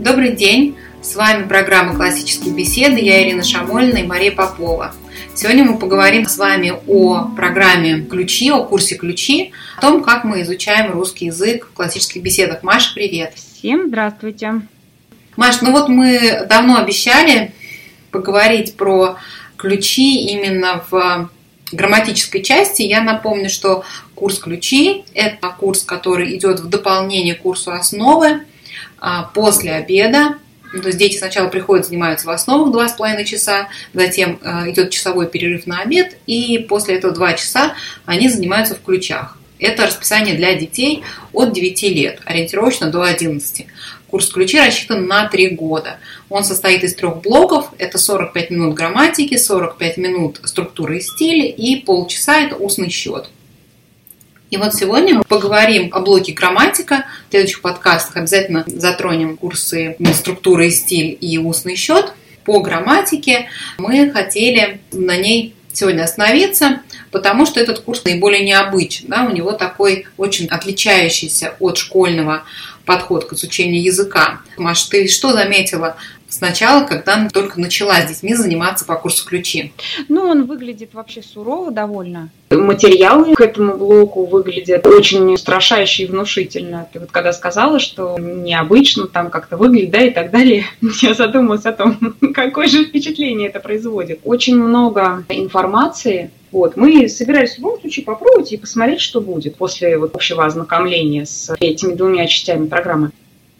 Добрый день! С вами программа «Классические беседы». Я Ирина Шамольна и Мария Попова. Сегодня мы поговорим с вами о программе «Ключи», о курсе «Ключи», о том, как мы изучаем русский язык в классических беседах. Маша, привет! Всем здравствуйте! Маш, ну вот мы давно обещали поговорить про ключи именно в грамматической части. Я напомню, что курс ключи – это курс, который идет в дополнение к курсу основы после обеда. То есть дети сначала приходят, занимаются в основах 2,5 часа, затем а, идет часовой перерыв на обед, и после этого 2 часа они занимаются в ключах. Это расписание для детей от 9 лет, ориентировочно до 11. Курс ключи рассчитан на 3 года. Он состоит из трех блоков. Это 45 минут грамматики, 45 минут структуры и стиля и полчаса – это устный счет. И вот сегодня мы поговорим о блоке грамматика. В следующих подкастах обязательно затронем курсы структуры и стиль и устный счет. По грамматике мы хотели на ней сегодня остановиться, потому что этот курс наиболее необычен. Да? У него такой очень отличающийся от школьного подход к изучению языка. Маш, ты что заметила сначала, когда только начала с детьми заниматься по курсу ключи? Ну, он выглядит вообще сурово довольно. Материалы к этому блоку выглядят очень устрашающе и внушительно. Ты вот когда сказала, что необычно там как-то выглядит, да, и так далее, я задумалась о том, какое же впечатление это производит. Очень много информации, вот, мы собирались в любом случае попробовать и посмотреть, что будет после вот общего ознакомления с этими двумя частями программы.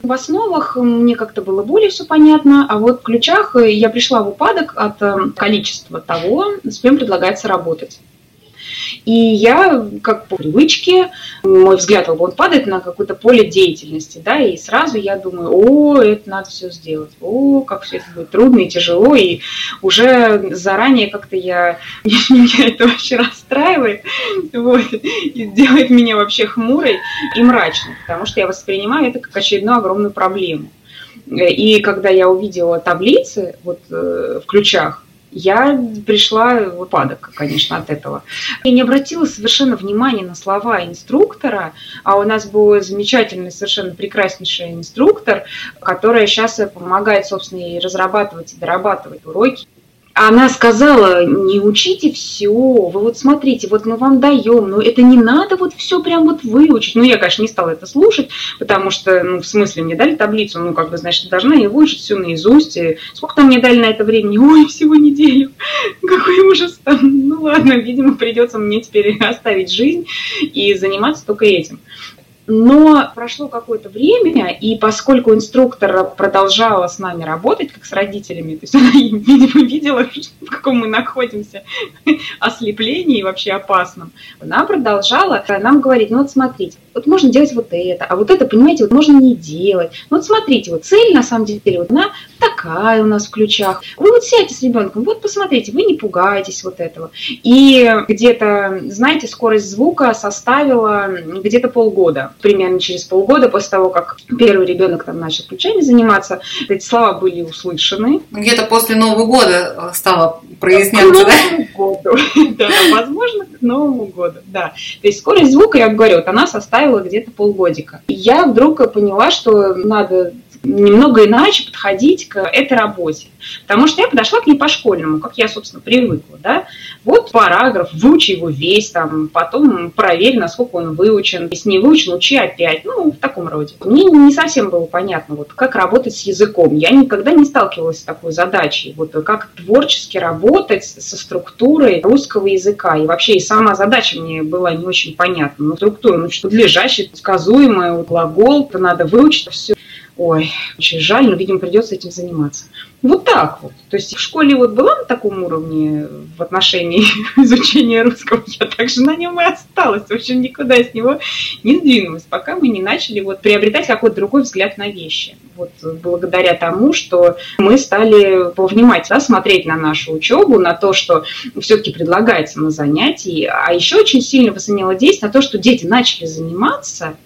В основах мне как-то было более все понятно, а вот в ключах я пришла в упадок от э, количества того, с кем предлагается работать. И я, как по привычке, мой взгляд он падает на какое-то поле деятельности, да, и сразу я думаю, о, это надо все сделать, о, как все это будет трудно и тяжело, и уже заранее как-то я, меня это вообще расстраивает, вот, и делает меня вообще хмурой и мрачной, потому что я воспринимаю это как очередную огромную проблему. И когда я увидела таблицы вот, э, в ключах, я пришла в упадок, конечно, от этого. Я не обратила совершенно внимания на слова инструктора, а у нас был замечательный, совершенно прекраснейший инструктор, которая сейчас помогает, собственно, и разрабатывать, и дорабатывать уроки она сказала, не учите все, вы вот смотрите, вот мы вам даем, но это не надо вот все прям вот выучить. Ну, я, конечно, не стала это слушать, потому что, ну, в смысле, мне дали таблицу, ну, как бы, значит, должна я выучить все наизусть. И сколько там мне дали на это времени? Ой, всего неделю. Какой ужас там. Ну, ладно, видимо, придется мне теперь оставить жизнь и заниматься только этим. Но прошло какое-то время, и поскольку инструктор продолжала с нами работать, как с родителями, то есть она, видимо, видела, в каком мы находимся ослеплении вообще опасном, она продолжала нам говорить, ну вот смотрите, вот можно делать вот это, а вот это, понимаете, вот можно не делать. Ну вот смотрите, вот цель на самом деле, вот она такая у нас в ключах. Вы вот сядьте с ребенком, вот посмотрите, вы не пугаетесь вот этого. И где-то, знаете, скорость звука составила где-то полгода примерно через полгода после того, как первый ребенок там начал ключами заниматься, эти слова были услышаны. Где-то после Нового года э, стало проясняться, да? Да, возможно, Новому году, да. То есть скорость звука, я говорю, вот она составила где-то полгодика. Я вдруг поняла, что надо немного иначе подходить к этой работе. Потому что я подошла к ней по-школьному, как я, собственно, привыкла. Да? Вот параграф, выучи его весь, там, потом проверь, насколько он выучен. Если не выучен, учи опять. Ну, в таком роде. Мне не совсем было понятно, вот, как работать с языком. Я никогда не сталкивалась с такой задачей. Вот, как творчески работать со структурой русского языка. И вообще и сама задача мне была не очень понятна. Ну, структура, ну, что подлежащее, сказуемое, глагол, то надо выучить все. Ой, очень жаль, но, видимо, придется этим заниматься. Вот так вот. То есть в школе вот была на таком уровне в отношении изучения русского, я также на нем и осталась. В общем, никуда с него не сдвинулась, пока мы не начали вот приобретать какой-то другой взгляд на вещи. Вот благодаря тому, что мы стали повнимательно смотреть на нашу учебу, на то, что все-таки предлагается на занятии, а еще очень сильно возымело действие на то, что дети начали заниматься,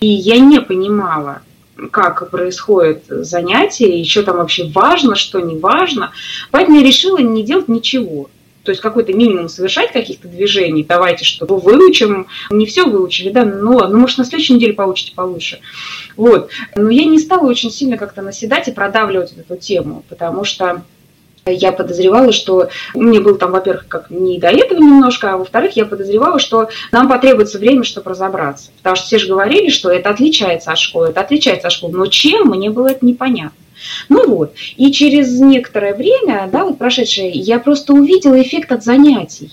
и я не понимала, как происходит занятие, еще там вообще важно, что не важно. Поэтому я решила не делать ничего. то есть какой-то минимум совершать каких-то движений, давайте что выучим, не все выучили, да, ну ну, может, на следующей неделе получите получше. Вот. Но я не стала очень сильно как-то наседать и продавливать эту тему, потому что я подозревала, что мне было там, во-первых, как не до этого немножко, а во-вторых, я подозревала, что нам потребуется время, чтобы разобраться. Потому что все же говорили, что это отличается от школы, это отличается от школы. Но чем, мне было это непонятно. Ну вот, и через некоторое время, да, вот прошедшее, я просто увидела эффект от занятий.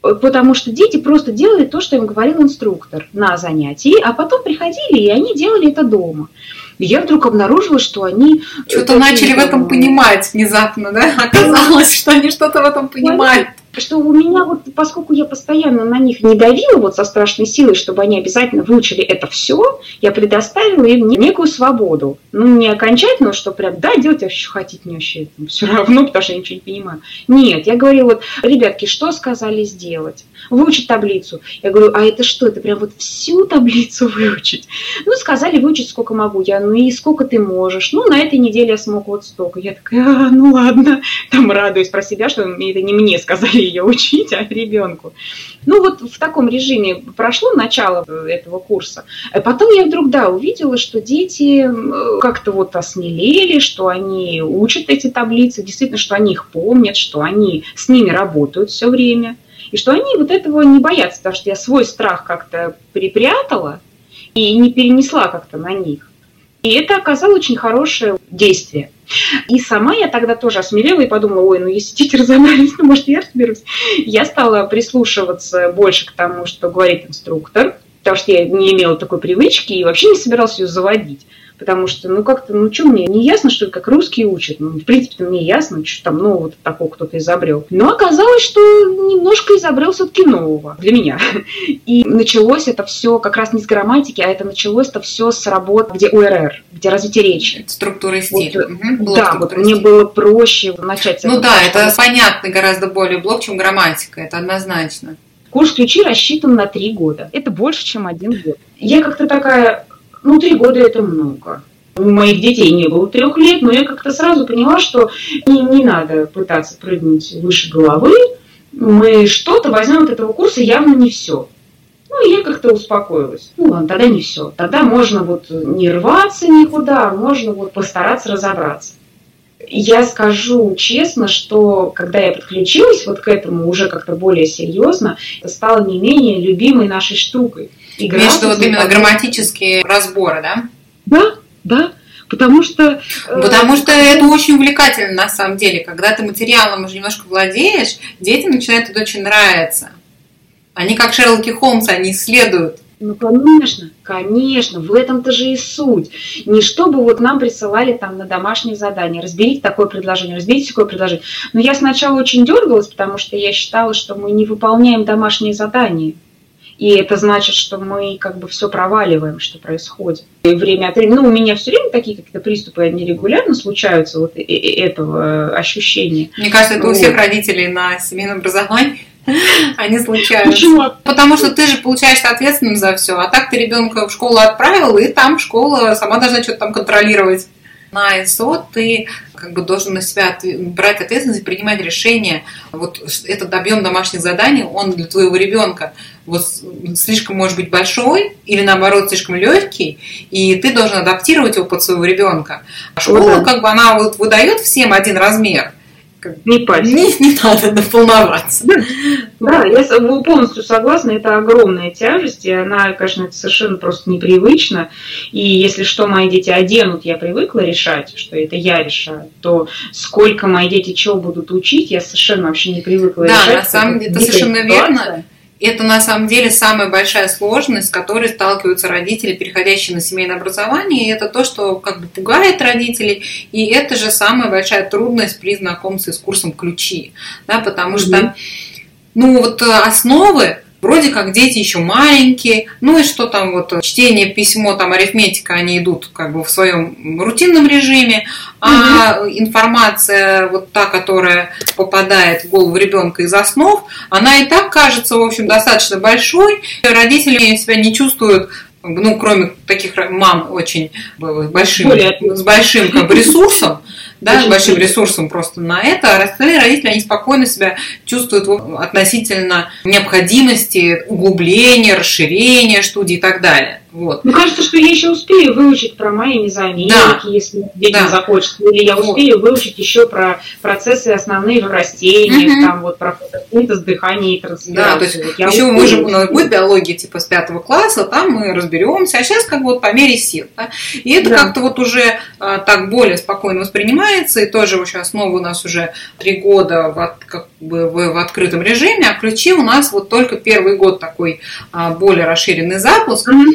Потому что дети просто делали то, что им говорил инструктор на занятии, а потом приходили, и они делали это дома. И я вдруг обнаружила, что они... Что-то начали в этом понимать внезапно, да? Оказалось, что они что-то в этом понимают что у меня вот, поскольку я постоянно на них не давила вот со страшной силой, чтобы они обязательно выучили это все, я предоставила им некую свободу. Ну, не окончательно, что прям, да, делать вообще хотите, мне вообще все равно, потому что я ничего не понимаю. Нет, я говорила, вот, ребятки, что сказали сделать? Выучить таблицу. Я говорю, а это что, это прям вот всю таблицу выучить? Ну, сказали выучить сколько могу. Я, ну и сколько ты можешь? Ну, на этой неделе я смог вот столько. Я такая, а, ну ладно. Там радуюсь про себя, что это не мне сказали ее учить, а ребенку. Ну вот в таком режиме прошло начало этого курса. А потом я вдруг, да, увидела, что дети как-то вот осмелели, что они учат эти таблицы, действительно, что они их помнят, что они с ними работают все время. И что они вот этого не боятся, потому что я свой страх как-то припрятала и не перенесла как-то на них. И это оказало очень хорошее действие. И сама я тогда тоже осмелела и подумала, ой, ну если дети разобрались, ну может я разберусь. Я стала прислушиваться больше к тому, что говорит инструктор, потому что я не имела такой привычки и вообще не собиралась ее заводить потому что, ну, как-то, ну, что мне, не ясно, что ли, как русские учат, ну, в принципе, мне ясно, что там нового такого кто-то изобрел. Но оказалось, что немножко изобрел все-таки нового для меня. И началось это все как раз не с грамматики, а это началось это все с работ, где ОРР, где развитие речи. Структура и стиль. Вот, угу, да, вот мне было проще начать Ну да, это понятный гораздо более блок, чем грамматика, это однозначно. Курс ключи рассчитан на три года. Это больше, чем один год. Я как-то такая ну, три года это много. У моих детей не было трех лет, но я как-то сразу поняла, что не, не надо пытаться прыгнуть выше головы. Мы что-то возьмем от этого курса, явно не все. Ну, и я как-то успокоилась. Ну, ладно, тогда не все. Тогда можно вот не рваться никуда, а можно вот постараться разобраться. Я скажу честно, что когда я подключилась вот к этому уже как-то более серьезно, это стало не менее любимой нашей штукой. Игра Между вот именно грамматические разборы, да? Да, да. Потому что... Э, Потому что это очень увлекательно на самом деле. Когда ты материалом уже немножко владеешь, детям начинает это очень нравиться. Они как Шерлоки Холмс, они исследуют. Ну, конечно, конечно, в этом-то же и суть. Не чтобы вот нам присылали там на домашнее задание, разберите такое предложение, разберите такое предложение. Но я сначала очень дергалась, потому что я считала, что мы не выполняем домашние задания. И это значит, что мы как бы все проваливаем, что происходит. И время от времени, ну, у меня все время такие какие-то приступы, они регулярно случаются, вот этого ощущения. Мне кажется, это вот. у всех родителей на семейном образовании. Они случаются. Почему? Потому что ты же получаешься ответственным за все. А так ты ребенка в школу отправил, и там школа сама должна что-то там контролировать. На ИСО ты как бы должен на себя брать ответственность и принимать решение. Вот этот объем домашних заданий, он для твоего ребенка вот слишком может быть большой или наоборот слишком легкий, и ты должен адаптировать его под своего ребенка. А школа, как бы, она вот выдает всем один размер, не пасть. Не, не надо наполноваться. Да, я полностью согласна, это огромная тяжесть, и она, конечно, это совершенно просто непривычно. И если что мои дети оденут, я привыкла решать, что это я решаю, то сколько мои дети чего будут учить, я совершенно вообще не привыкла да, решать. Да, на самом деле, это совершенно верно. Это на самом деле самая большая сложность, с которой сталкиваются родители, переходящие на семейное образование. И это то, что как бы пугает родителей. И это же самая большая трудность при знакомстве с курсом ключи. Да, потому mm-hmm. что ну вот э, основы вроде как дети еще маленькие, ну и что там вот чтение, письмо, там арифметика, они идут как бы в своем рутинном режиме, а угу. информация вот та, которая попадает в голову ребенка из основ, она и так кажется, в общем, достаточно большой, родители себя не чувствуют ну, кроме таких мам очень большим, с большим как бы, ресурсом, да, с большим ресурсом просто на это, а остальные родители, они спокойно себя чувствуют относительно необходимости углубления, расширения студии и так далее. Вот. Ну, кажется, что я еще успею выучить про мои мезоамерики, да. если детям да. захочется. Или я успею вот. выучить еще про процессы основные в растениях, угу. там вот про фотосинтез, дыхание и трансляцию. Да, то есть вот еще мы же, у нас будет биология типа с пятого класса, там мы разберемся, а сейчас как бы вот по мере сил. Да? И это да. как-то вот уже а, так более спокойно воспринимается, и тоже сейчас снова у нас уже три года в, как бы в, в открытом режиме, а ключи у нас вот только первый год такой а, более расширенный запуск. Угу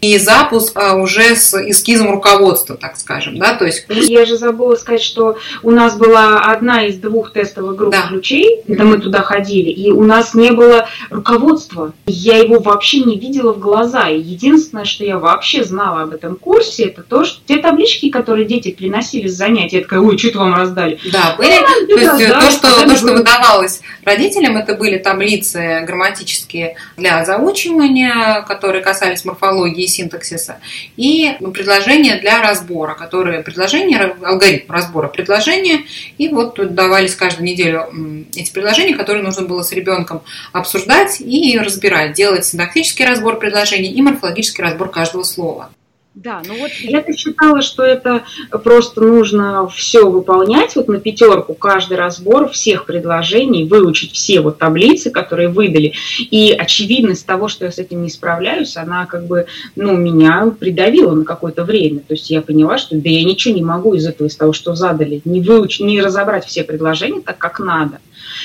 и запуск а, уже с эскизом руководства, так скажем, да, то есть... Я же забыла сказать, что у нас была одна из двух тестовых групп да. ключей, когда мы туда ходили, и у нас не было руководства. Я его вообще не видела в глаза. И единственное, что я вообще знала об этом курсе, это то, что те таблички, которые дети приносили с занятий, я такая, ой, что это вам раздали? Да, были. Ну, то есть да, то, что, то, что выдавалось родителям, это были таблицы грамматические для заучивания, которые касались морфологии синтаксиса, и предложения для разбора, которые предложения, алгоритм разбора предложения, и вот тут давались каждую неделю эти предложения, которые нужно было с ребенком обсуждать и разбирать, делать синтактический разбор предложений и морфологический разбор каждого слова. Да, ну вот я-то считала, что это просто нужно все выполнять. Вот на пятерку, каждый разбор всех предложений, выучить все вот таблицы, которые выдали. И очевидность того, что я с этим не справляюсь, она как бы, ну, меня придавила на какое-то время. То есть я поняла, что да я ничего не могу из этого, из того, что задали, не выучить, не разобрать все предложения так, как надо.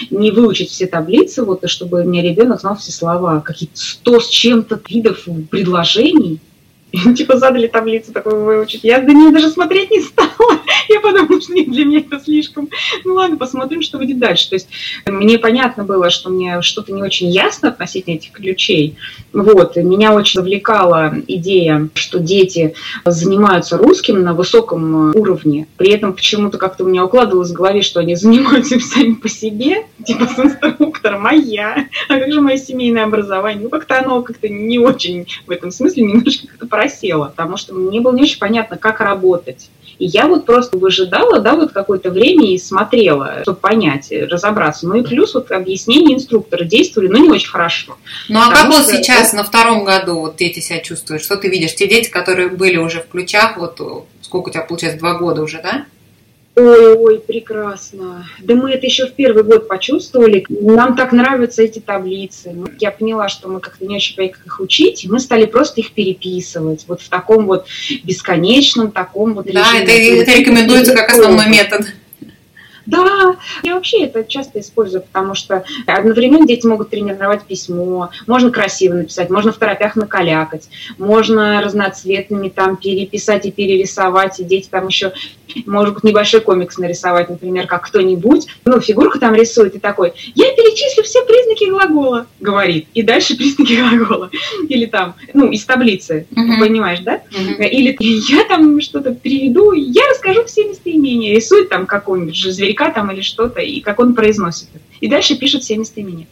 Не выучить все таблицы, вот, чтобы у меня ребенок знал все слова, какие-то сто с чем-то видов предложений, типа задали таблицу такую выучить. Я до нее даже смотреть не стала. Я подумала, что нет, для меня это слишком. Ну ладно, посмотрим, что будет дальше. То есть мне понятно было, что мне что-то не очень ясно относительно этих ключей. Вот. Меня очень завлекала идея, что дети занимаются русским на высоком уровне. При этом почему-то как-то у меня укладывалось в голове, что они занимаются сами по себе, типа с инструктором, а я? А как же мое семейное образование? Ну, как-то оно как-то не очень в этом смысле немножко как-то просела, потому что мне было не очень понятно, как работать. И я вот просто выжидала, да, вот какое-то время и смотрела, чтобы понять, разобраться. Ну и плюс вот объяснения инструктора действовали, ну, не очень хорошо. Ну, а как вот сейчас, на втором году, вот дети себя чувствуют? Что ты видишь? Те дети, которые были уже в ключах, вот сколько у тебя получается, два года уже, да? Ой, ой, прекрасно. Да мы это еще в первый год почувствовали. Нам так нравятся эти таблицы. Я поняла, что мы как-то не очень как их учить, и мы стали просто их переписывать. Вот в таком вот бесконечном таком вот Да, это, это рекомендуется как основной метод. Да, я вообще это часто использую, потому что одновременно дети могут тренировать письмо, можно красиво написать, можно в торопях накалякать, можно разноцветными там переписать и перерисовать, и дети там еще может небольшой комикс нарисовать, например, как кто-нибудь, ну, фигурку там рисует и такой, я перечислю все признаки глагола, говорит, и дальше признаки глагола. Или там, ну, из таблицы, uh-huh. понимаешь, да? Uh-huh. Или я там что-то приведу, я расскажу все местоимения, рисует там какого-нибудь же зверька там или что-то, и как он произносит это. И дальше пишет все местоимения.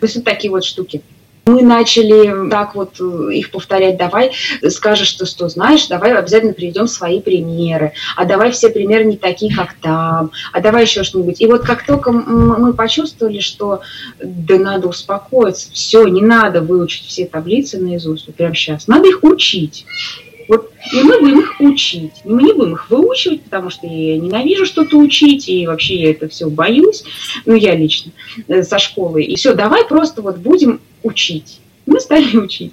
То есть вот такие вот штуки. Мы начали так вот э, их повторять, давай скажешь, что, что знаешь, давай обязательно приведем свои примеры, а давай все примеры не такие, как там, а давай еще что-нибудь. И вот как только мы почувствовали, что да надо успокоиться, все, не надо выучить все таблицы наизусть, вот прямо сейчас, надо их учить. Вот, и мы будем их учить. Мы не будем их выучивать, потому что я ненавижу что-то учить, и вообще я это все боюсь, ну, я лично, э, со школы. И все, давай просто вот будем учить мы стали учить.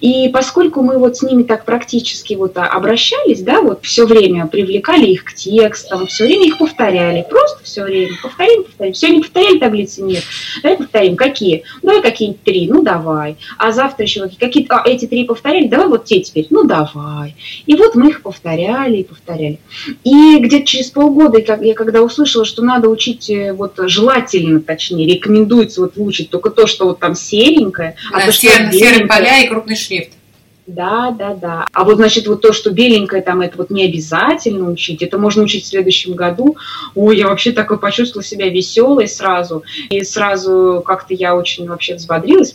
И поскольку мы вот с ними так практически вот обращались, да, вот все время привлекали их к текстам, все время их повторяли, просто все время повторим, повторим. Сегодня повторяли таблицы, нет. Давай повторим, какие? Давай какие-нибудь три, ну давай. А завтра еще какие-то, а, эти три повторяли, давай вот те теперь, ну давай. И вот мы их повторяли и повторяли. И где-то через полгода, я когда услышала, что надо учить, э, вот желательно, точнее, рекомендуется вот выучить только то, что вот там серенькое, а то, что Сер, серые поля и крупный шрифт. Да, да, да. А вот, значит, вот то, что беленькое там, это вот не обязательно учить, это можно учить в следующем году. Ой, я вообще такой почувствовала себя веселой сразу. И сразу как-то я очень вообще взбодрилась.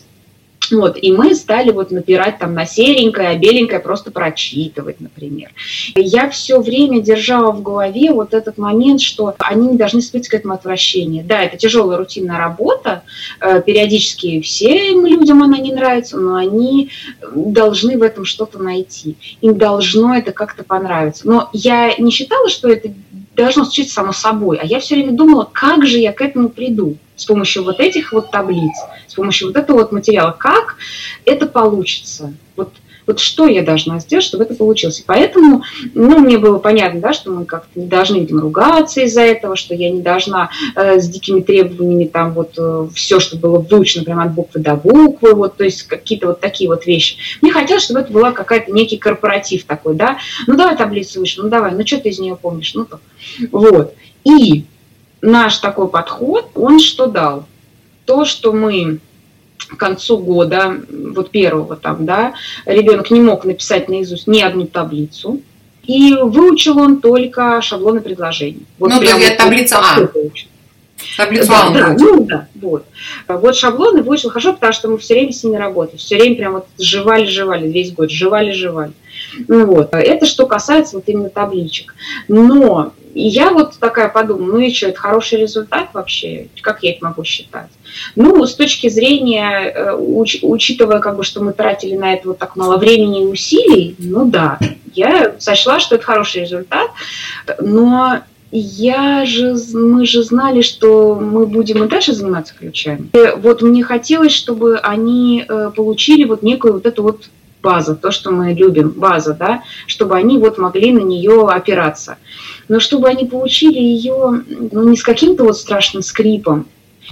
Вот, и мы стали вот напирать там на серенькое, а беленькое просто прочитывать, например. Я все время держала в голове вот этот момент, что они не должны испытывать к этому отвращение. Да, это тяжелая рутинная работа, э, периодически всем людям она не нравится, но они должны в этом что-то найти. Им должно это как-то понравиться. Но я не считала, что это должно случиться само собой, а я все время думала, как же я к этому приду? С помощью вот этих вот таблиц, с помощью вот этого вот материала, как это получится. Вот, вот что я должна сделать, чтобы это получилось. И поэтому, ну, мне было понятно, да, что мы как-то не должны, видимо, ругаться из-за этого, что я не должна э, с дикими требованиями там вот э, все, что было выучено прямо от буквы до буквы, вот, то есть какие-то вот такие вот вещи. Мне хотелось, чтобы это была какая-то некий корпоратив такой, да, ну, давай таблицу выше, ну, давай, ну, что ты из нее помнишь, ну, то. Вот. И наш такой подход, он что дал? То, что мы к концу года, вот первого там, да, ребенок не мог написать наизусть ни одну таблицу, и выучил он только шаблоны предложений. Вот ну, прям вот таблица А. Таблицу да, да, ну да, вот. Вот шаблоны выучил хорошо, потому что мы все время с ними работали, все время прям вот жевали-жевали, весь год жевали-жевали. Ну вот, это что касается вот именно табличек. Но и я вот такая подумала, ну и что, это хороший результат вообще? Как я это могу считать? Ну, с точки зрения, э, уч, учитывая, как бы, что мы тратили на это вот так мало времени и усилий, ну да, я сочла, что это хороший результат, но я же, мы же знали, что мы будем и дальше заниматься ключами. И вот мне хотелось, чтобы они э, получили вот некую вот эту вот база, то, что мы любим, база, да, чтобы они вот могли на нее опираться. Но чтобы они получили ее ну, не с каким-то вот страшным скрипом,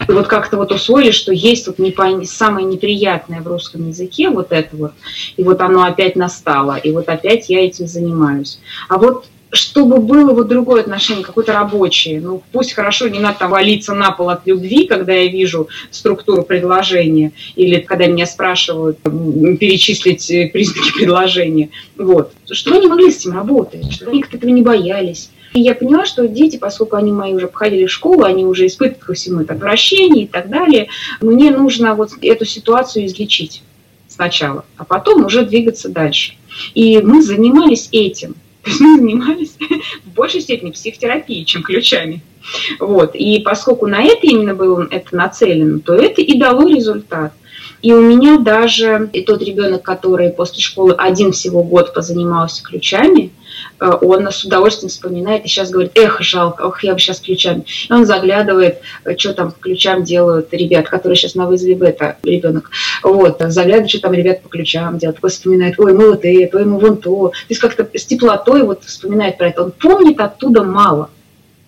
и вот как-то вот усвоили, что есть вот непон... самое неприятное в русском языке, вот это вот, и вот оно опять настало, и вот опять я этим занимаюсь. А вот чтобы было вот другое отношение, какое-то рабочее. Ну, пусть хорошо, не надо там валиться на пол от любви, когда я вижу структуру предложения, или когда меня спрашивают перечислить э, признаки предложения. Вот. Чтобы они могли с этим работать, чтобы они как-то этого не боялись. И я поняла, что дети, поскольку они мои уже походили в школу, они уже испытывают ко всему это отвращение и так далее, мне нужно вот эту ситуацию излечить сначала, а потом уже двигаться дальше. И мы занимались этим. То есть мы занимались в большей степени психотерапией, чем ключами. Вот. И поскольку на это именно было это нацелено, то это и дало результат. И у меня даже и тот ребенок, который после школы один всего год позанимался ключами, он с удовольствием вспоминает и сейчас говорит, эх, жалко, ох, я бы сейчас ключами. И он заглядывает, э, что там ключам делают ребят, которые сейчас на вызове бета, ребенок. Вот, заглядывает, что там ребят по ключам делают, такой вспоминает, ой, мы вот это, ой, мы вон то. То есть как-то с теплотой вот вспоминает про это. Он помнит оттуда мало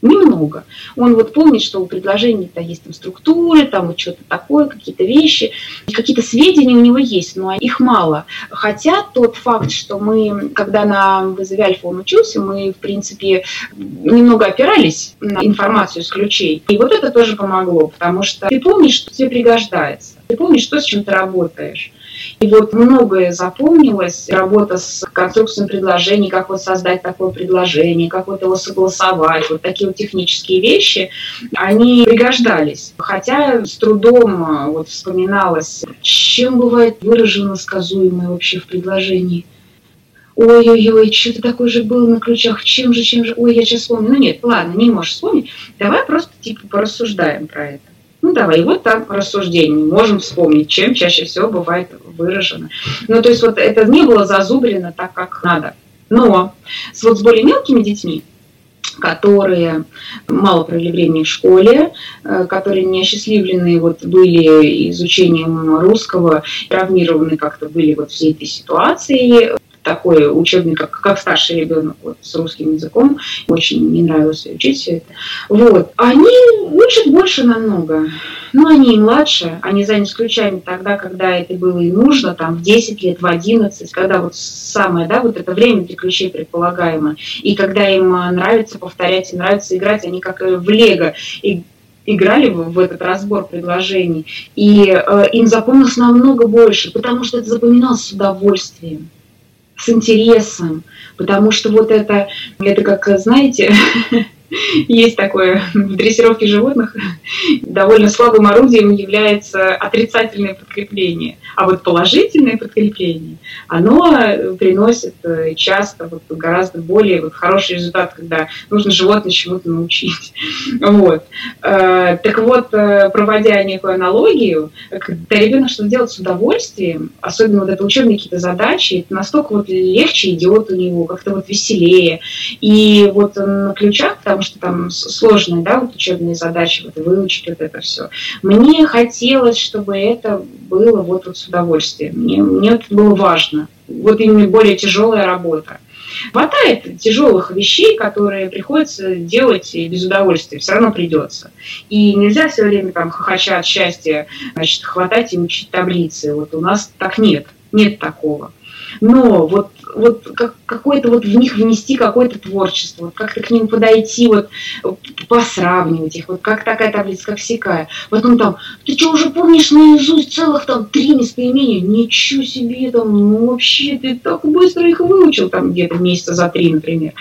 немного. Он вот помнит, что у предложений-то есть там структуры, там что-то такое, какие-то вещи, какие-то сведения у него есть, но их мало. Хотя тот факт, что мы, когда на вызове альфа он учился, мы, в принципе, немного опирались на информацию из ключей. И вот это тоже помогло, потому что ты помнишь, что тебе пригождается. Ты помнишь, что с чем ты работаешь. И вот многое запомнилось, работа с конструкцией предложений, как вот создать такое предложение, как вот его согласовать, вот такие вот технические вещи, они пригождались. Хотя с трудом а, вот вспоминалось, чем бывает выражено сказуемое вообще в предложении. Ой-ой-ой, что-то такое же было на ключах, чем же, чем же, ой, я сейчас вспомню. Ну нет, ладно, не можешь вспомнить, давай просто типа порассуждаем про это. Ну, давай, и вот так рассуждение. Можем вспомнить, чем чаще всего бывает выражено. Ну, то есть вот это не было зазубрено так, как надо. Но с, вот с более мелкими детьми, которые мало провели времени в школе, э, которые не осчастливлены вот были изучением русского, травмированы как-то были вот всей этой ситуацией, такой учебник, как, как старший ребенок вот, с русским языком. Очень не нравилось учить все это. Вот. Они учат больше намного. Но они и младше, они заняты ключами тогда, когда это было и нужно, там в 10 лет, в 11, когда вот самое, да, вот это время для ключей предполагаемо. И когда им а, нравится повторять, им нравится играть, они как в лего. И играли в этот разбор предложений, и э, им запомнилось намного больше, потому что это запоминалось с удовольствием с интересом, потому что вот это, это как, знаете, Есть такое в дрессировке животных. Довольно слабым орудием является отрицательное подкрепление. А вот положительное подкрепление, оно приносит э, часто вот гораздо более вот хороший результат, когда нужно животное чему-то научить. Вот. Э, так вот, э, проводя некую аналогию, когда ребенок что-то делает с удовольствием, особенно вот это учебные какие-то задачи, это настолько вот легче идет у него, как-то вот веселее. И вот на ключах, потому что там сложные, да, вот учебные задачи, вот выучить вот это все. Мне хотелось, чтобы это было вот, вот с удовольствием. Мне, мне это было важно. Вот именно более тяжелая работа. Хватает тяжелых вещей, которые приходится делать без удовольствия, все равно придется. И нельзя все время там хохоча от счастья, значит, хватать и учить таблицы. Вот у нас так нет, нет такого. Но вот вот как, какое-то вот в них внести какое-то творчество, вот как-то к ним подойти, вот посравнивать их, вот как такая таблица, как всякая. Потом там, ты что, уже помнишь наизусть целых там три местоимения? Ничего себе, там, ну вообще ты так быстро их выучил, там где-то месяца за три, например.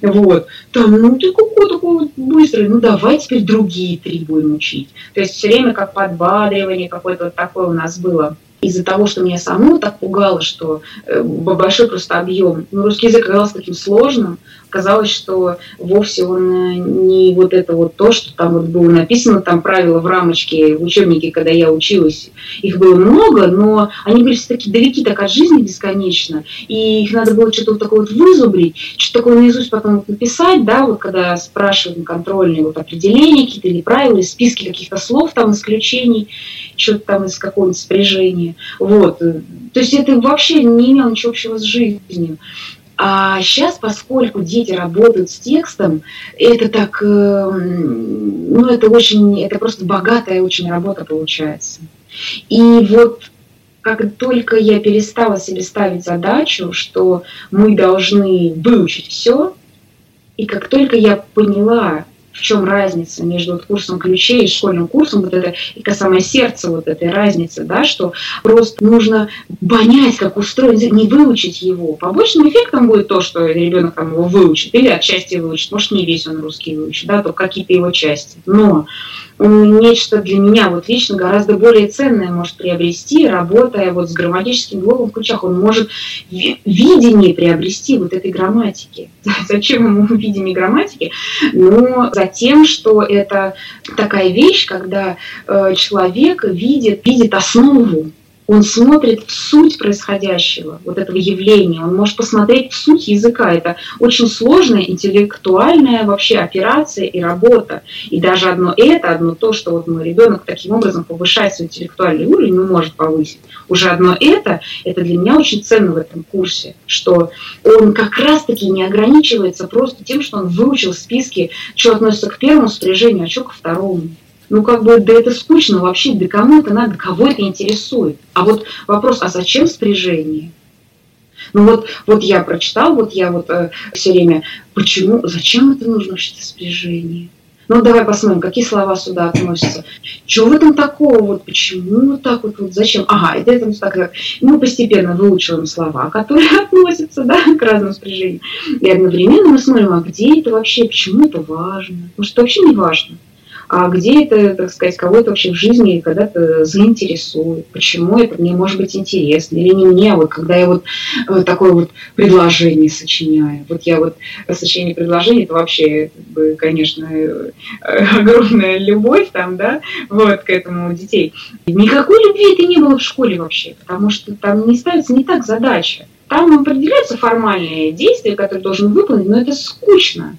Вот. Там, ну ты какой такой вот быстрый, ну давай теперь другие три будем учить. То есть все время как подбадривание какое-то вот такое у нас было из-за того, что меня саму так пугало, что э, большой просто объем. Ну, русский язык оказался таким сложным, казалось, что вовсе он э, не вот это вот то, что там вот было написано, там правила в рамочке, в учебнике, когда я училась. Их было много, но они были все таки далеки так от жизни бесконечно, и их надо было что-то вот такое вот вызубрить, что-то такое наизусть потом вот написать, да, вот когда спрашивают на контрольные вот определения какие-то или правила, списки каких-то слов, там, исключений, что-то там из какого-нибудь спряжения. Вот. То есть это вообще не имело ничего общего с жизнью. А сейчас, поскольку дети работают с текстом, это так, эм, ну это очень, это просто богатая очень работа получается. И вот как только я перестала себе ставить задачу, что мы должны выучить все, и как только я поняла, в чем разница между вот курсом ключей и школьным курсом, вот это и самое сердце вот этой разницы, да, что просто нужно понять, как язык, не выучить его. Побочным эффектом будет то, что ребенок там его выучит или отчасти выучит, может не весь он русский выучит, да, только какие-то его части. Но нечто для меня вот лично гораздо более ценное может приобрести, работая вот с грамматическим блоком в ключах. Он может видение приобрести вот этой грамматики. Зачем ему видение грамматики? Ну, за тем, что это такая вещь, когда э, человек видит, видит основу он смотрит в суть происходящего, вот этого явления, он может посмотреть в суть языка. Это очень сложная интеллектуальная вообще операция и работа. И даже одно это, одно то, что вот мой ребенок таким образом повышает свой интеллектуальный уровень, ну, может повысить, уже одно это, это для меня очень ценно в этом курсе, что он как раз-таки не ограничивается просто тем, что он выучил списки, что относится к первому спряжению, а что ко второму ну как бы, да это скучно вообще, да кому это надо, кого это интересует. А вот вопрос, а зачем спряжение? Ну вот, вот я прочитал, вот я вот э, все время, почему, зачем это нужно вообще-то спряжение? Ну давай посмотрим, какие слова сюда относятся. Что в этом такого? Вот почему вот так вот, вот зачем? Ага, это, это так, как мы постепенно выучиваем слова, которые относятся да, к разным спряжениям. И одновременно мы смотрим, а где это вообще, почему это важно? Может, это вообще не важно а где это, так сказать, кого это вообще в жизни когда-то заинтересует, почему это мне может быть интересно, или не мне, вот когда я вот э, такое вот предложение сочиняю. Вот я вот сочинение предложений, это вообще, конечно, э, огромная любовь там, да, вот к этому у детей. Никакой любви это не было в школе вообще, потому что там не ставится не так задача. Там определяются формальные действия, которые должен выполнить, но это скучно.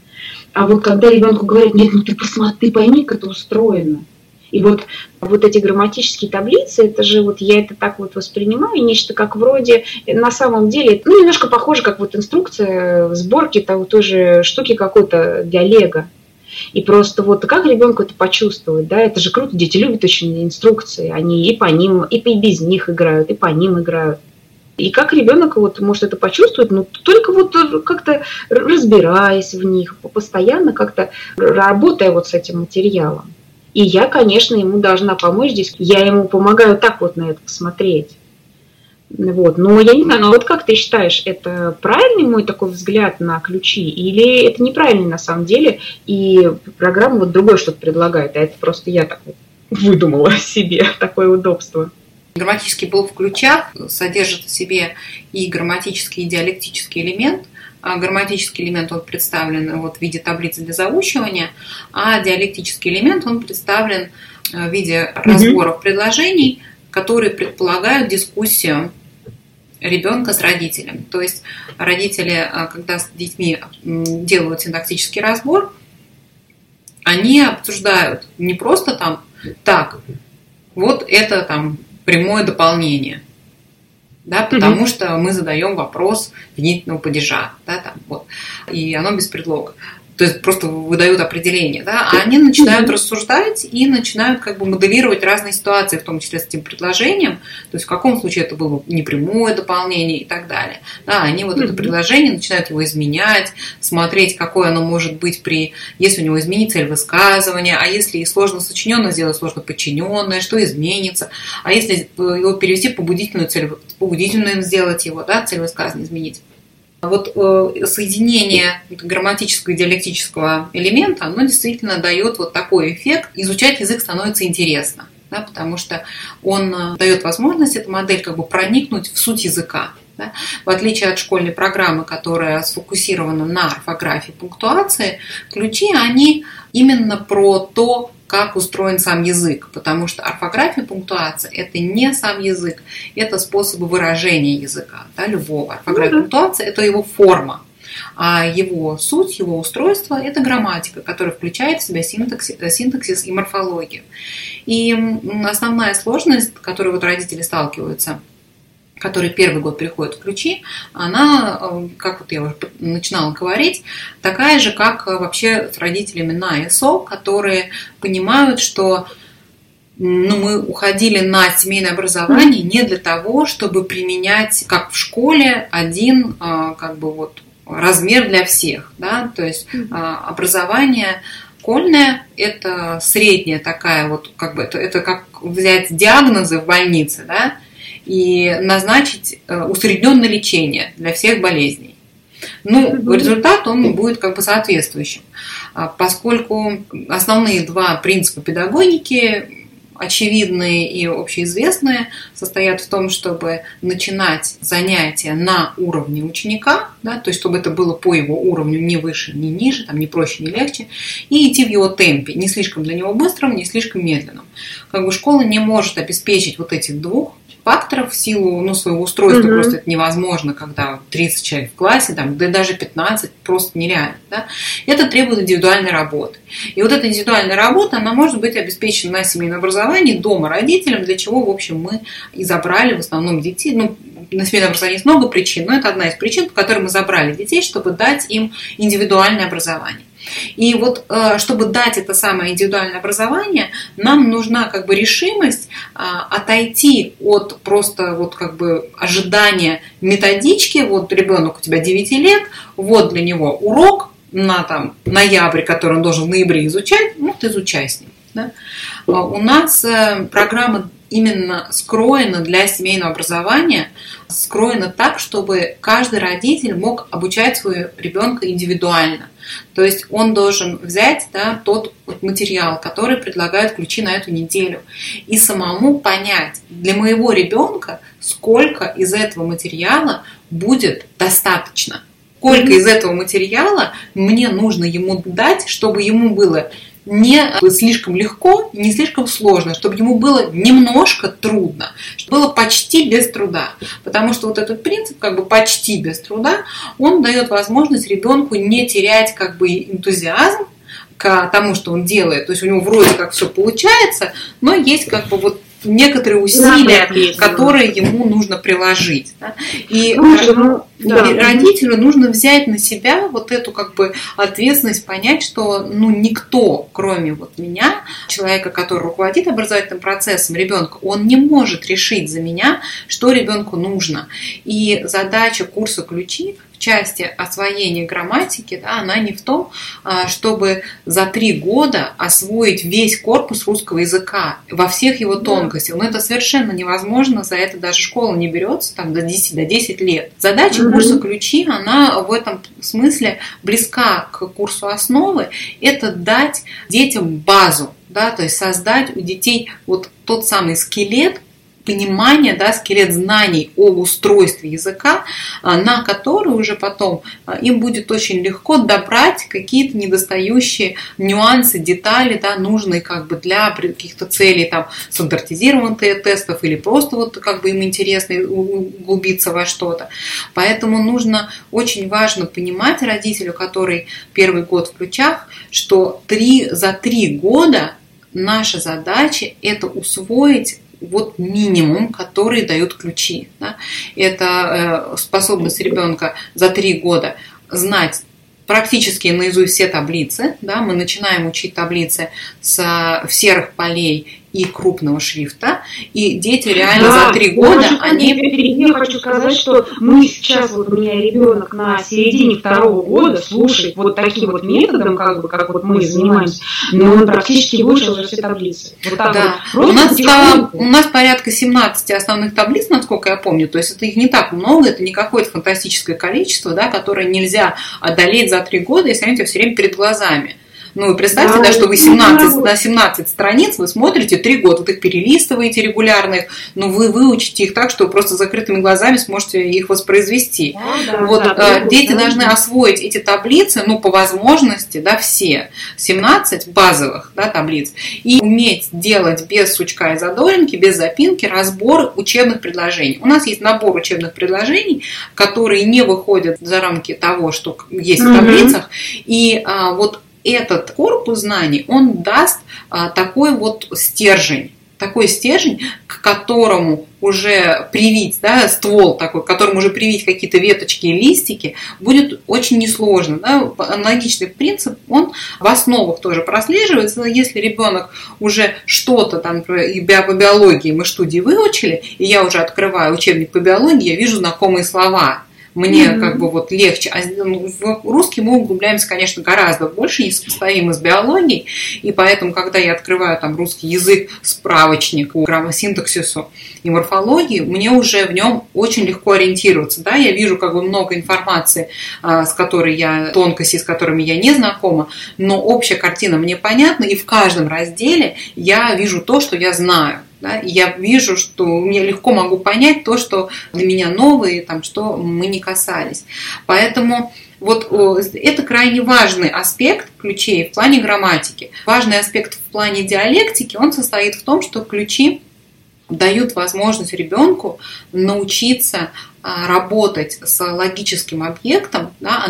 А вот когда ребенку говорят, нет, ну ты посмотри, ты пойми, как это устроено. И вот, вот эти грамматические таблицы, это же вот я это так вот воспринимаю, нечто как вроде, на самом деле, ну немножко похоже, как вот инструкция в сборке того, той же штуки какой-то для лего. И просто вот как ребенку это почувствовать, да, это же круто, дети любят очень инструкции, они и по ним, и без них играют, и по ним играют. И как ребенок вот может это почувствовать, ну только вот как-то разбираясь в них, постоянно как-то работая вот с этим материалом. И я, конечно, ему должна помочь здесь. Я ему помогаю так вот на это посмотреть. Вот. Но я не знаю, но вот как ты считаешь, это правильный мой такой взгляд на ключи или это неправильный на самом деле, и программа вот другое что-то предлагает, а это просто я так вот выдумала себе такое удобство? Грамматический блок в ключах содержит в себе и грамматический, и диалектический элемент. А грамматический элемент он представлен вот в виде таблицы для заучивания, а диалектический элемент он представлен э, в виде разборов предложений, которые предполагают дискуссию ребенка с родителем. То есть родители, э, когда с детьми делают синтаксический разбор, они обсуждают не просто там, так, вот это там прямое дополнение. Да, потому mm что мы задаем вопрос винительного падежа, да, там, вот, и оно без предлога то есть просто выдают определение, да, а они начинают рассуждать и начинают как бы моделировать разные ситуации, в том числе с этим предложением, то есть в каком случае это было непрямое дополнение и так далее. Да, они вот это предложение начинают его изменять, смотреть, какое оно может быть при, если у него изменится цель высказывания, а если и сложно сочиненное сделать сложно подчиненное, что изменится, а если его перевести в побудительную цель, побудительную сделать его, да, цель высказывания изменить. Вот э, соединение грамматического и диалектического элемента, оно действительно дает вот такой эффект. Изучать язык становится интересно, да, потому что он э, дает возможность, эта модель, как бы проникнуть в суть языка. Да? В отличие от школьной программы, которая сфокусирована на орфографии, пунктуации, ключи, они именно про то, как устроен сам язык, потому что орфография, пунктуация – это не сам язык, это способы выражения языка, да, любого. Орфография, пунктуация – это его форма, а его суть, его устройство – это грамматика, которая включает в себя синтаксис, синтаксис и морфологию. И основная сложность, с которой вот родители сталкиваются – который первый год приходит в ключи, она, э, как вот я уже начинала говорить, такая же, как вообще с родителями на ИСО, которые понимают, что ну, мы уходили на семейное образование не для того, чтобы применять, как в школе, один э, как бы вот размер для всех, да, то есть э, образование школьное – это средняя такая вот, как бы, это, это как взять диагнозы в больнице, да, и назначить э, усредненное лечение для всех болезней. Ну, результат он будет как бы соответствующим, а, поскольку основные два принципа педагогики очевидные и общеизвестные состоят в том, чтобы начинать занятия на уровне ученика, да, то есть чтобы это было по его уровню не выше, не ниже, там, не проще, не легче, и идти в его темпе, не слишком для него быстрым, не слишком медленным. Как бы школа не может обеспечить вот этих двух факторов в силу ну, своего устройства угу. просто это невозможно, когда 30 человек в классе, там, да даже 15, просто нереально. Да? Это требует индивидуальной работы. И вот эта индивидуальная работа, она может быть обеспечена на семейном образовании дома родителям, для чего, в общем, мы и забрали в основном детей. Ну, на семейном образовании есть много причин, но это одна из причин, по которой мы забрали детей, чтобы дать им индивидуальное образование. И вот э, чтобы дать это самое индивидуальное образование, нам нужна как бы решимость а, отойти от просто вот как бы ожидания методички. Вот ребенок у тебя 9 лет, вот для него урок на там ноябрь, который он должен в ноябре изучать, ну ты изучай с ним. Да? А у нас э, программа именно скроена для семейного образования, скроена так, чтобы каждый родитель мог обучать своего ребенка индивидуально. То есть он должен взять да, тот материал, который предлагают ключи на эту неделю, и самому понять для моего ребенка, сколько из этого материала будет достаточно. Сколько из этого материала мне нужно ему дать, чтобы ему было не слишком легко, не слишком сложно, чтобы ему было немножко трудно, чтобы было почти без труда. Потому что вот этот принцип, как бы почти без труда, он дает возможность ребенку не терять как бы энтузиазм к тому, что он делает. То есть у него вроде как все получается, но есть как бы вот некоторые усилия, которые ему нужно приложить. Да? И ну, да. родителю нужно взять на себя вот эту как бы ответственность, понять, что ну никто, кроме вот меня, человека, который руководит образовательным процессом ребенка, он не может решить за меня, что ребенку нужно. И задача курса ключи части освоения грамматики, да, она не в том, а, чтобы за три года освоить весь корпус русского языка во всех его тонкостях. Но это совершенно невозможно, за это даже школа не берется там, до 10, до 10 лет. Задача курса «Ключи», она в этом смысле близка к курсу «Основы», это дать детям базу, да, то есть создать у детей вот тот самый скелет, понимание, да, скелет знаний о устройстве языка, а, на который уже потом а, им будет очень легко добрать какие-то недостающие нюансы, детали, да, нужные как бы для каких-то целей, там, стандартизированных тестов или просто вот как бы им интересно углубиться во что-то. Поэтому нужно, очень важно понимать родителю, который первый год в ключах, что три, за три года наша задача это усвоить вот минимум, который дают ключи. Да? Это э, способность ребенка за три года знать практически наизусть все таблицы. Да? Мы начинаем учить таблицы с серых полей и крупного шрифта. И дети реально да, за три года, они... Я хочу сказать, что мы сейчас, вот у меня ребенок на середине второго года слушает вот таким вот методом, как бы, как вот мы занимаемся, но он практически выучил уже все таблицы. Вот так да. вот. У нас, там, у нас порядка 17 основных таблиц, насколько я помню, то есть это их не так много, это не какое-то фантастическое количество, да, которое нельзя одолеть за три года, если они у тебя все время перед глазами. Ну, представьте, да, да что вы 17, на 17 страниц вы смотрите 3 года, вот их перелистываете регулярно, их, но вы выучите их так, что вы просто закрытыми глазами сможете их воспроизвести. Да, да, вот да, э, дети да, должны освоить эти таблицы, ну, по возможности, да, все, 17 базовых, да, таблиц, и уметь делать без сучка и задоринки, без запинки разбор учебных предложений. У нас есть набор учебных предложений, которые не выходят за рамки того, что есть в таблицах, и а, вот этот корпус знаний, он даст а, такой вот стержень, такой стержень, к которому уже привить, да, ствол такой, к которому уже привить какие-то веточки и листики, будет очень несложно. Да. Аналогичный принцип, он в основах тоже прослеживается. Если ребенок уже что-то там по биологии мы студии выучили, и я уже открываю учебник по биологии, я вижу знакомые слова мне mm-hmm. как бы вот легче. А ну, в русский мы углубляемся, конечно, гораздо больше, несопоставимо с биологией, и поэтому, когда я открываю там русский язык, справочник по граммосинтаксису и морфологии, мне уже в нем очень легко ориентироваться. Да? Я вижу как бы много информации, а, с которой я, тонкости, с которыми я не знакома, но общая картина мне понятна, и в каждом разделе я вижу то, что я знаю. Да? я вижу, что я легко могу понять то, что для меня новое, там, что мы не касались. Поэтому вот это крайне важный аспект ключей в плане грамматики. Важный аспект в плане диалектики, он состоит в том, что ключи дают возможность ребенку научиться работать с логическим объектом, да,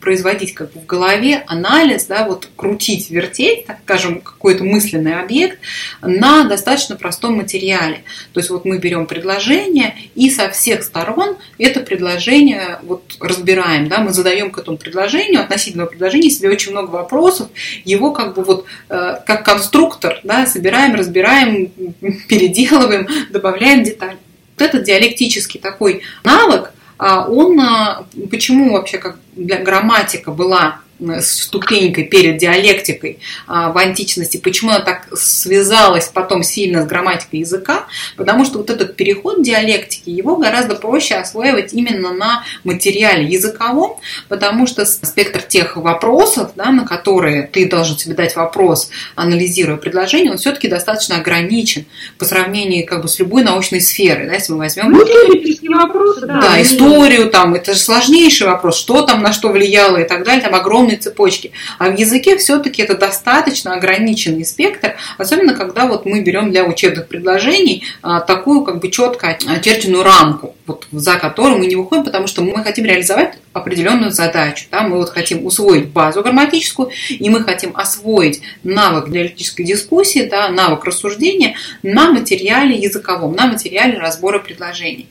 производить как бы в голове анализ, да, вот крутить, вертеть, так скажем, какой-то мысленный объект на достаточно простом материале. То есть вот мы берем предложение и со всех сторон это предложение вот разбираем, да, мы задаем к этому предложению, относительно предложения себе очень много вопросов, его как бы вот э, как конструктор, да, собираем, разбираем, переделываем, добавляем детали вот этот диалектический такой навык, а, он а, почему вообще как для грамматика была ступенькой перед диалектикой а, в античности, почему она так связалась потом сильно с грамматикой языка, потому что вот этот переход диалектики, его гораздо проще осваивать именно на материале языковом, потому что спектр тех вопросов, да, на которые ты должен себе дать вопрос, анализируя предложение, он все-таки достаточно ограничен по сравнению как бы с любой научной сферой, да, если мы возьмем... Ну, вопросы, да. Да, историю, там, это же сложнейший вопрос, что там на что влияло и так далее, там огромный огромной цепочки. А в языке все-таки это достаточно ограниченный спектр, особенно когда вот мы берем для учебных предложений а, такую как бы четко очерченную рамку, вот, за которую мы не выходим, потому что мы хотим реализовать определенную задачу. Да? Мы вот хотим усвоить базу грамматическую, и мы хотим освоить навык диалектической дискуссии, да, навык рассуждения на материале языковом, на материале разбора предложений.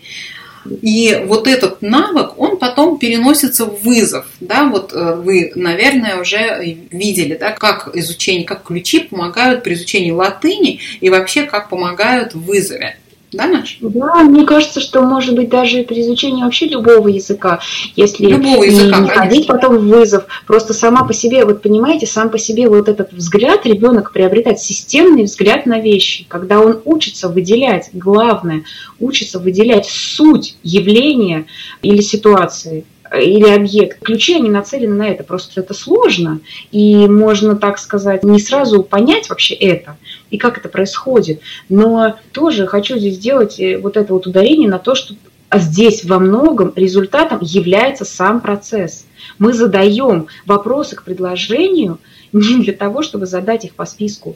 И вот этот навык, он потом переносится в вызов. Да? Вот э, вы, наверное, уже видели, да, как изучение, как ключи помогают при изучении латыни и вообще как помогают в вызове. Да, Маш? Да, мне кажется, что может быть даже при изучении вообще любого языка, если любого языка, не ходить потом в вызов, просто сама по себе, вот понимаете, сам по себе вот этот взгляд ребенок приобретает системный взгляд на вещи, когда он учится выделять, главное, учится выделять суть явления или ситуации или объект. Ключи, они нацелены на это. Просто это сложно. И можно, так сказать, не сразу понять вообще это и как это происходит. Но тоже хочу здесь сделать э, вот это вот ударение на то, что здесь во многом результатом является сам процесс. Мы задаем вопросы к предложению не для того, чтобы задать их по списку.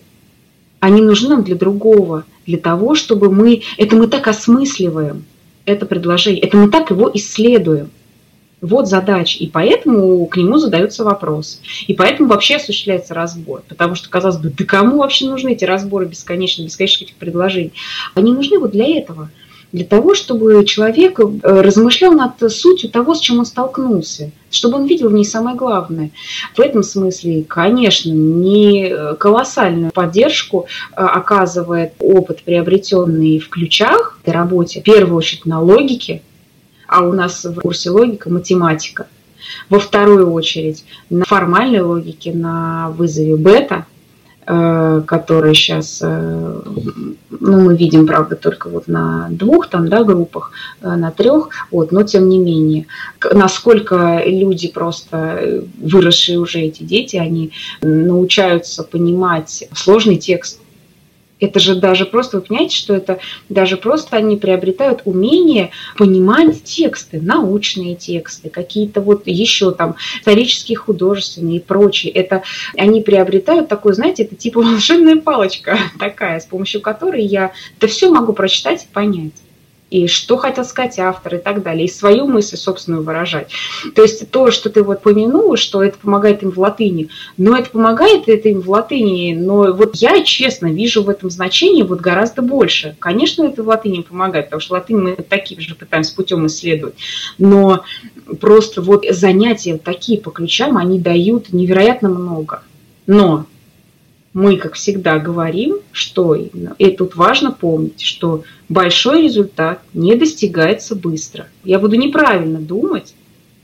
Они нужны нам для другого, для того, чтобы мы... Это мы так осмысливаем, это предложение, это мы так его исследуем. Вот задача. И поэтому к нему задаются вопросы. И поэтому вообще осуществляется разбор. Потому что, казалось бы, да кому вообще нужны эти разборы бесконечные, бесконечных этих предложений? Они нужны вот для этого. Для того, чтобы человек э, размышлял над сутью того, с чем он столкнулся, чтобы он видел в ней самое главное. В этом смысле, конечно, не колоссальную поддержку э, оказывает опыт, приобретенный в ключах в работе, в первую очередь на логике, а у нас в курсе логика математика. Во вторую очередь на формальной логике, на вызове бета, э, который сейчас, э, ну, мы видим, правда, только вот на двух там, да, группах, э, на трех, вот, но тем не менее, насколько люди просто, выросшие уже эти дети, они научаются понимать сложный текст, это же даже просто, вы понимаете, что это даже просто они приобретают умение понимать тексты, научные тексты, какие-то вот еще там исторические, художественные и прочие. Это они приобретают такой, знаете, это типа волшебная палочка такая, с помощью которой я это все могу прочитать и понять и что хотел сказать автор и так далее, и свою мысль собственную выражать. То есть то, что ты вот помянул, что это помогает им в латыни, но это помогает это им в латыни, но вот я честно вижу в этом значении вот гораздо больше. Конечно, это в латыни помогает, потому что латынь мы таким же пытаемся путем исследовать, но просто вот занятия такие по ключам, они дают невероятно много. Но мы, как всегда, говорим, что, и тут важно помнить, что большой результат не достигается быстро. Я буду неправильно думать,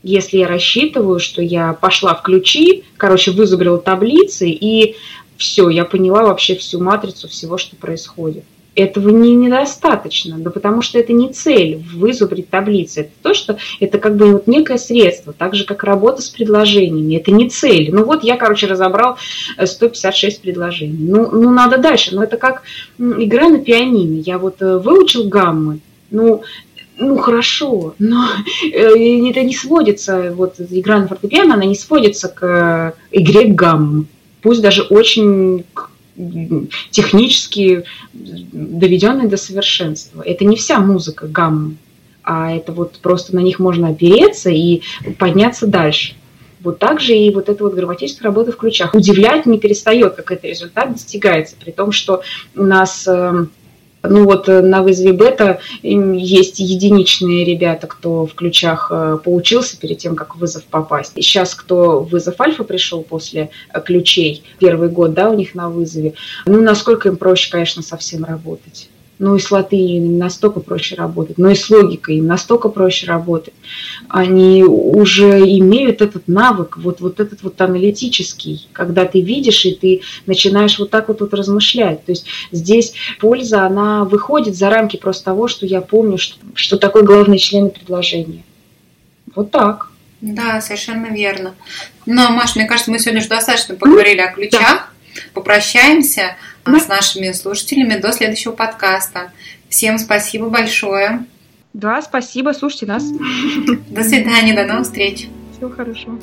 если я рассчитываю, что я пошла в ключи, короче, вызубрила таблицы, и все, я поняла вообще всю матрицу всего, что происходит этого не недостаточно, да потому что это не цель вызубрить таблицы. Это то, что это как бы вот некое средство, так же, как работа с предложениями. Это не цель. Ну вот я, короче, разобрал 156 э, предложений. Ну, ну надо дальше. Но это как игра на пианино. Я вот э, выучил гаммы, ну, ну хорошо, но э, это не сводится, вот игра на фортепиано, она не сводится к игре гамм. Пусть даже очень технически доведенные до совершенства. Это не вся музыка гамма, а это вот просто на них можно опереться и подняться дальше. Вот так же и вот эта вот грамматическая работа в ключах. Удивлять не перестает, как этот результат достигается, при том, что у нас эм, ну вот э, на вызове бета есть единичные ребята, кто в ключах э, поучился перед тем, как в вызов попасть. Сейчас, кто в вызов альфа пришел после э, ключей, первый год, да, у них на вызове, ну, насколько им проще, конечно, совсем работать ну и с латынью настолько проще работать, но и с логикой им настолько проще работать. Они уже имеют этот навык, вот, вот этот вот аналитический, когда ты видишь и ты начинаешь вот так вот, вот размышлять. То есть здесь польза, она выходит за рамки просто того, что я помню, что, что такое главные члены предложения. Вот так. Да, совершенно верно. Но, Маш, мне кажется, мы сегодня уже достаточно поговорили о ключах. Да. Попрощаемся. С нашими слушателями до следующего подкаста. Всем спасибо большое. Да, спасибо, слушайте нас. До свидания, до новых встреч. Всего хорошего.